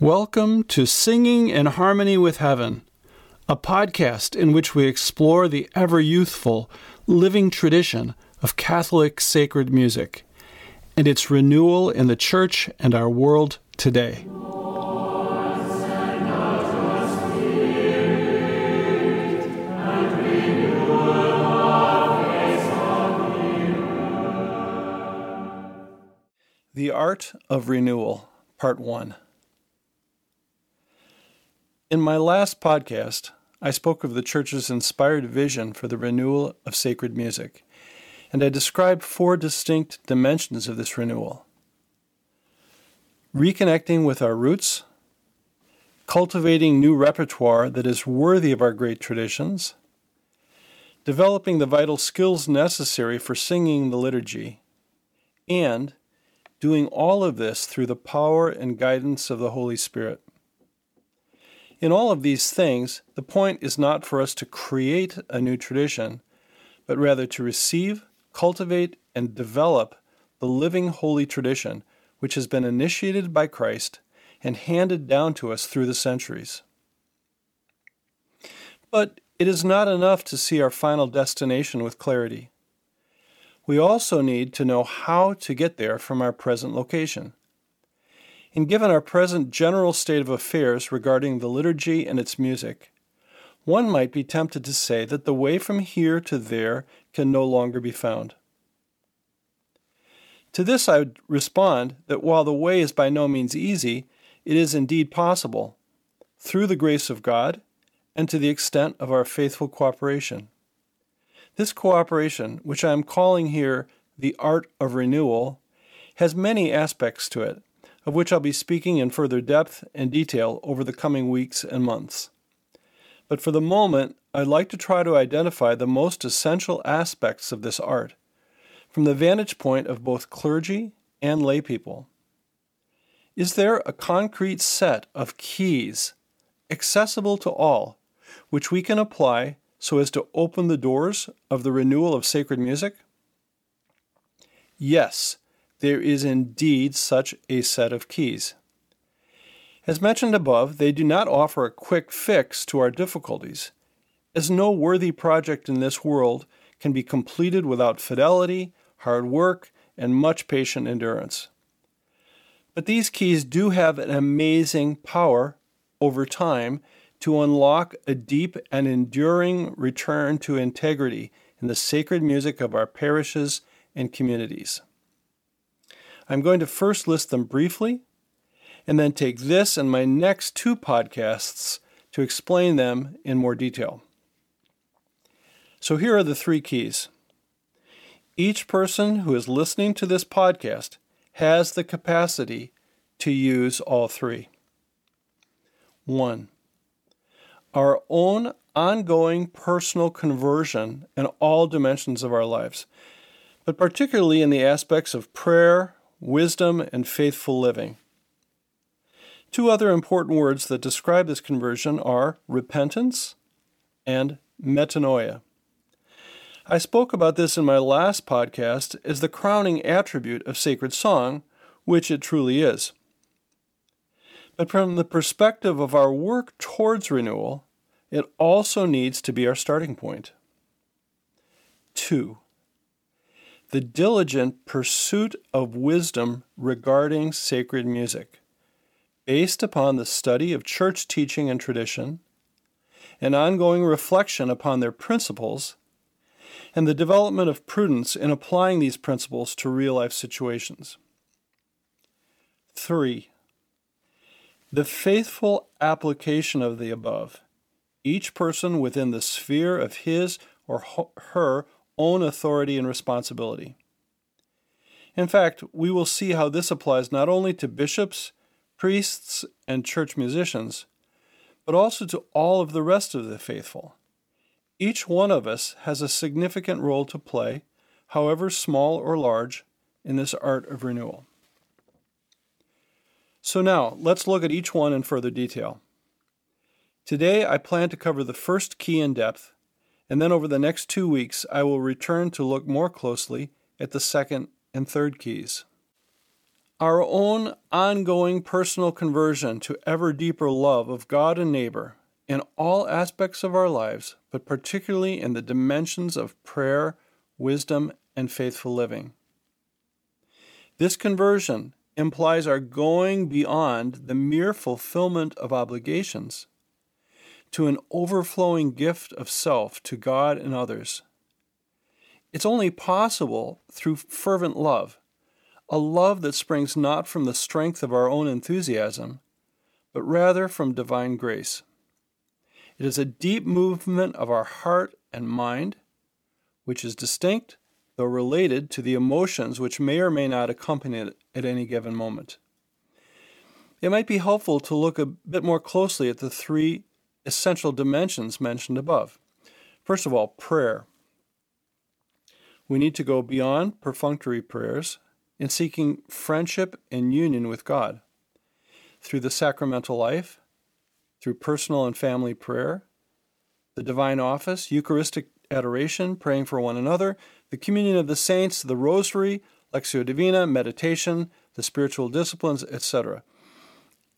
Welcome to Singing in Harmony with Heaven, a podcast in which we explore the ever youthful, living tradition of Catholic sacred music and its renewal in the Church and our world today. The Art of Renewal, Part 1. In my last podcast, I spoke of the Church's inspired vision for the renewal of sacred music, and I described four distinct dimensions of this renewal reconnecting with our roots, cultivating new repertoire that is worthy of our great traditions, developing the vital skills necessary for singing the liturgy, and doing all of this through the power and guidance of the Holy Spirit. In all of these things, the point is not for us to create a new tradition, but rather to receive, cultivate, and develop the living holy tradition which has been initiated by Christ and handed down to us through the centuries. But it is not enough to see our final destination with clarity. We also need to know how to get there from our present location. And given our present general state of affairs regarding the liturgy and its music, one might be tempted to say that the way from here to there can no longer be found. To this I would respond that while the way is by no means easy, it is indeed possible, through the grace of God and to the extent of our faithful cooperation. This cooperation, which I am calling here the art of renewal, has many aspects to it, of which I'll be speaking in further depth and detail over the coming weeks and months. But for the moment, I'd like to try to identify the most essential aspects of this art from the vantage point of both clergy and laypeople. Is there a concrete set of keys accessible to all which we can apply so as to open the doors of the renewal of sacred music? Yes, there is indeed such a set of keys. As mentioned above, they do not offer a quick fix to our difficulties, as no worthy project in this world can be completed without fidelity, hard work, and much patient endurance. But these keys do have an amazing power over time to unlock a deep and enduring return to integrity in the sacred music of our parishes and communities. I'm going to first list them briefly and then take this and my next two podcasts to explain them in more detail. So here are the three keys. Each person who is listening to this podcast has the capacity to use all three. One, our own ongoing personal conversion in all dimensions of our lives, but particularly in the aspects of prayer, wisdom, and faithful living. Two other important words that describe this conversion are repentance and metanoia. I spoke about this in my last podcast as the crowning attribute of sacred song, which it truly is. But from the perspective of our work towards renewal, it also needs to be our starting point. Two, the diligent pursuit of wisdom regarding sacred music, based upon the study of church teaching and tradition, an ongoing reflection upon their principles, and the development of prudence in applying these principles to real life situations. 3. The faithful application of the above, each person within the sphere of his or her own authority and responsibility. In fact, we will see how this applies not only to bishops, priests, and church musicians, but also to all of the rest of the faithful. Each one of us has a significant role to play, however small or large, in this art of renewal. So now, let's look at each one in further detail. Today, I plan to cover the first key in depth and then over the next two weeks, I will return to look more closely at the second and third keys. Our own ongoing personal conversion to ever deeper love of God and neighbor in all aspects of our lives, but particularly in the dimensions of prayer, wisdom, and faithful living. This conversion implies our going beyond the mere fulfillment of obligations to an overflowing gift of self to God and others. It's only possible through fervent love, a love that springs not from the strength of our own enthusiasm, but rather from divine grace. It is a deep movement of our heart and mind, which is distinct, though related, to the emotions which may or may not accompany it at any given moment. It might be helpful to look a bit more closely at the three essential dimensions mentioned above. First of all, prayer. We need to go beyond perfunctory prayers in seeking friendship and union with God. Through the sacramental life, through personal and family prayer, the divine office, Eucharistic adoration, praying for one another, the communion of the saints, the rosary, Lectio Divina, meditation, the spiritual disciplines, etc.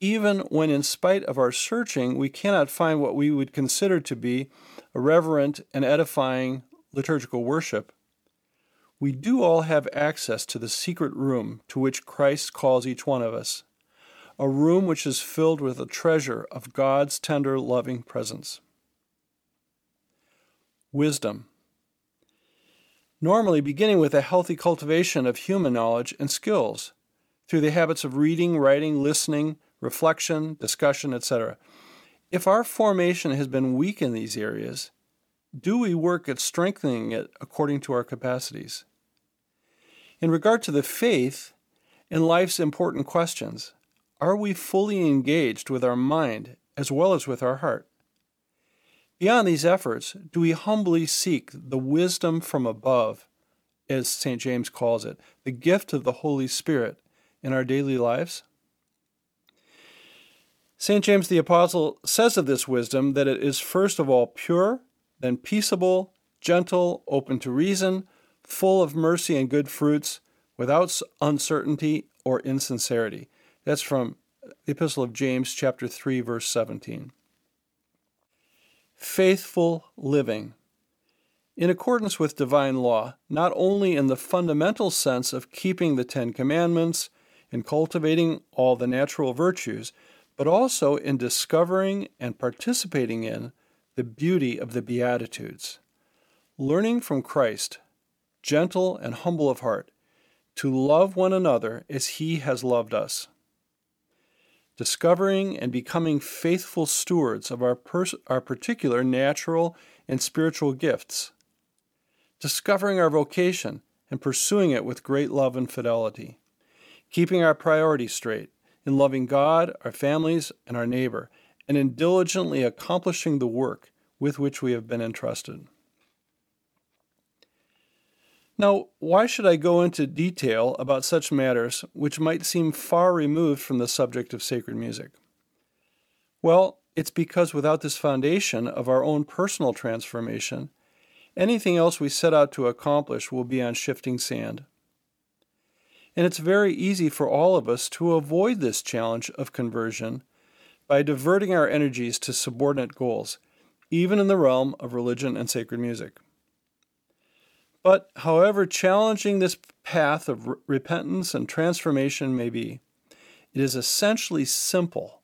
Even when, in spite of our searching, we cannot find what we would consider to be a reverent and edifying liturgical worship, we do all have access to the secret room to which Christ calls each one of us a room which is filled with a treasure of God's tender, loving presence. Wisdom. Normally, beginning with a healthy cultivation of human knowledge and skills through the habits of reading, writing, listening, reflection, discussion, etc. If our formation has been weak in these areas, do we work at strengthening it according to our capacities? In regard to the faith in life's important questions, are we fully engaged with our mind as well as with our heart? Beyond these efforts, do we humbly seek the wisdom from above, as St. James calls it, the gift of the Holy Spirit in our daily lives? St. James the Apostle says of this wisdom that it is first of all pure, then peaceable, gentle, open to reason, full of mercy and good fruits, without uncertainty or insincerity. That's from the Epistle of James, chapter 3, verse 17. Faithful living. In accordance with divine law, not only in the fundamental sense of keeping the Ten Commandments and cultivating all the natural virtues, but also in discovering and participating in the beauty of the Beatitudes. Learning from Christ, gentle and humble of heart, to love one another as he has loved us. Discovering and becoming faithful stewards of our, pers- our particular natural and spiritual gifts, discovering our vocation and pursuing it with great love and fidelity, keeping our priorities straight in loving God, our families, and our neighbor, and in diligently accomplishing the work with which we have been entrusted. Now, why should I go into detail about such matters which might seem far removed from the subject of sacred music? Well, it's because without this foundation of our own personal transformation, anything else we set out to accomplish will be on shifting sand. And it's very easy for all of us to avoid this challenge of conversion by diverting our energies to subordinate goals, even in the realm of religion and sacred music. But however challenging this path of re- repentance and transformation may be, it is essentially simple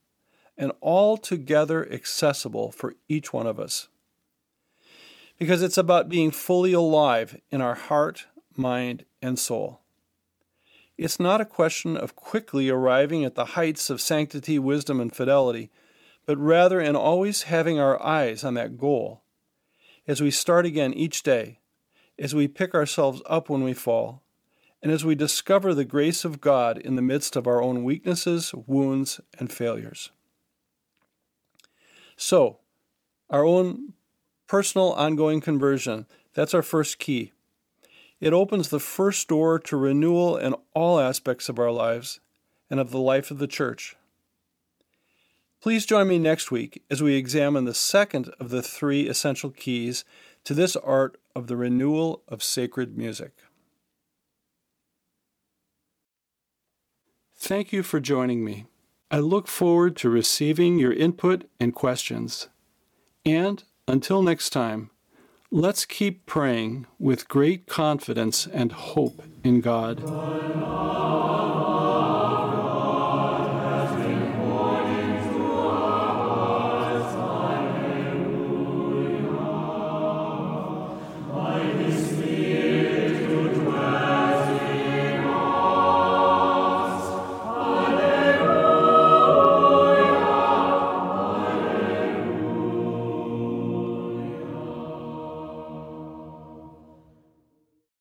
and altogether accessible for each one of us. Because it's about being fully alive in our heart, mind, and soul. It's not a question of quickly arriving at the heights of sanctity, wisdom, and fidelity, but rather in always having our eyes on that goal as we start again each day as we pick ourselves up when we fall, and as we discover the grace of God in the midst of our own weaknesses, wounds, and failures. So, our own personal ongoing conversion, that's our first key. It opens the first door to renewal in all aspects of our lives and of the life of the church. Please join me next week as we examine the second of the three essential keys to this art of the renewal of sacred music. Thank you for joining me. I look forward to receiving your input and questions. And until next time, let's keep praying with great confidence and hope in God.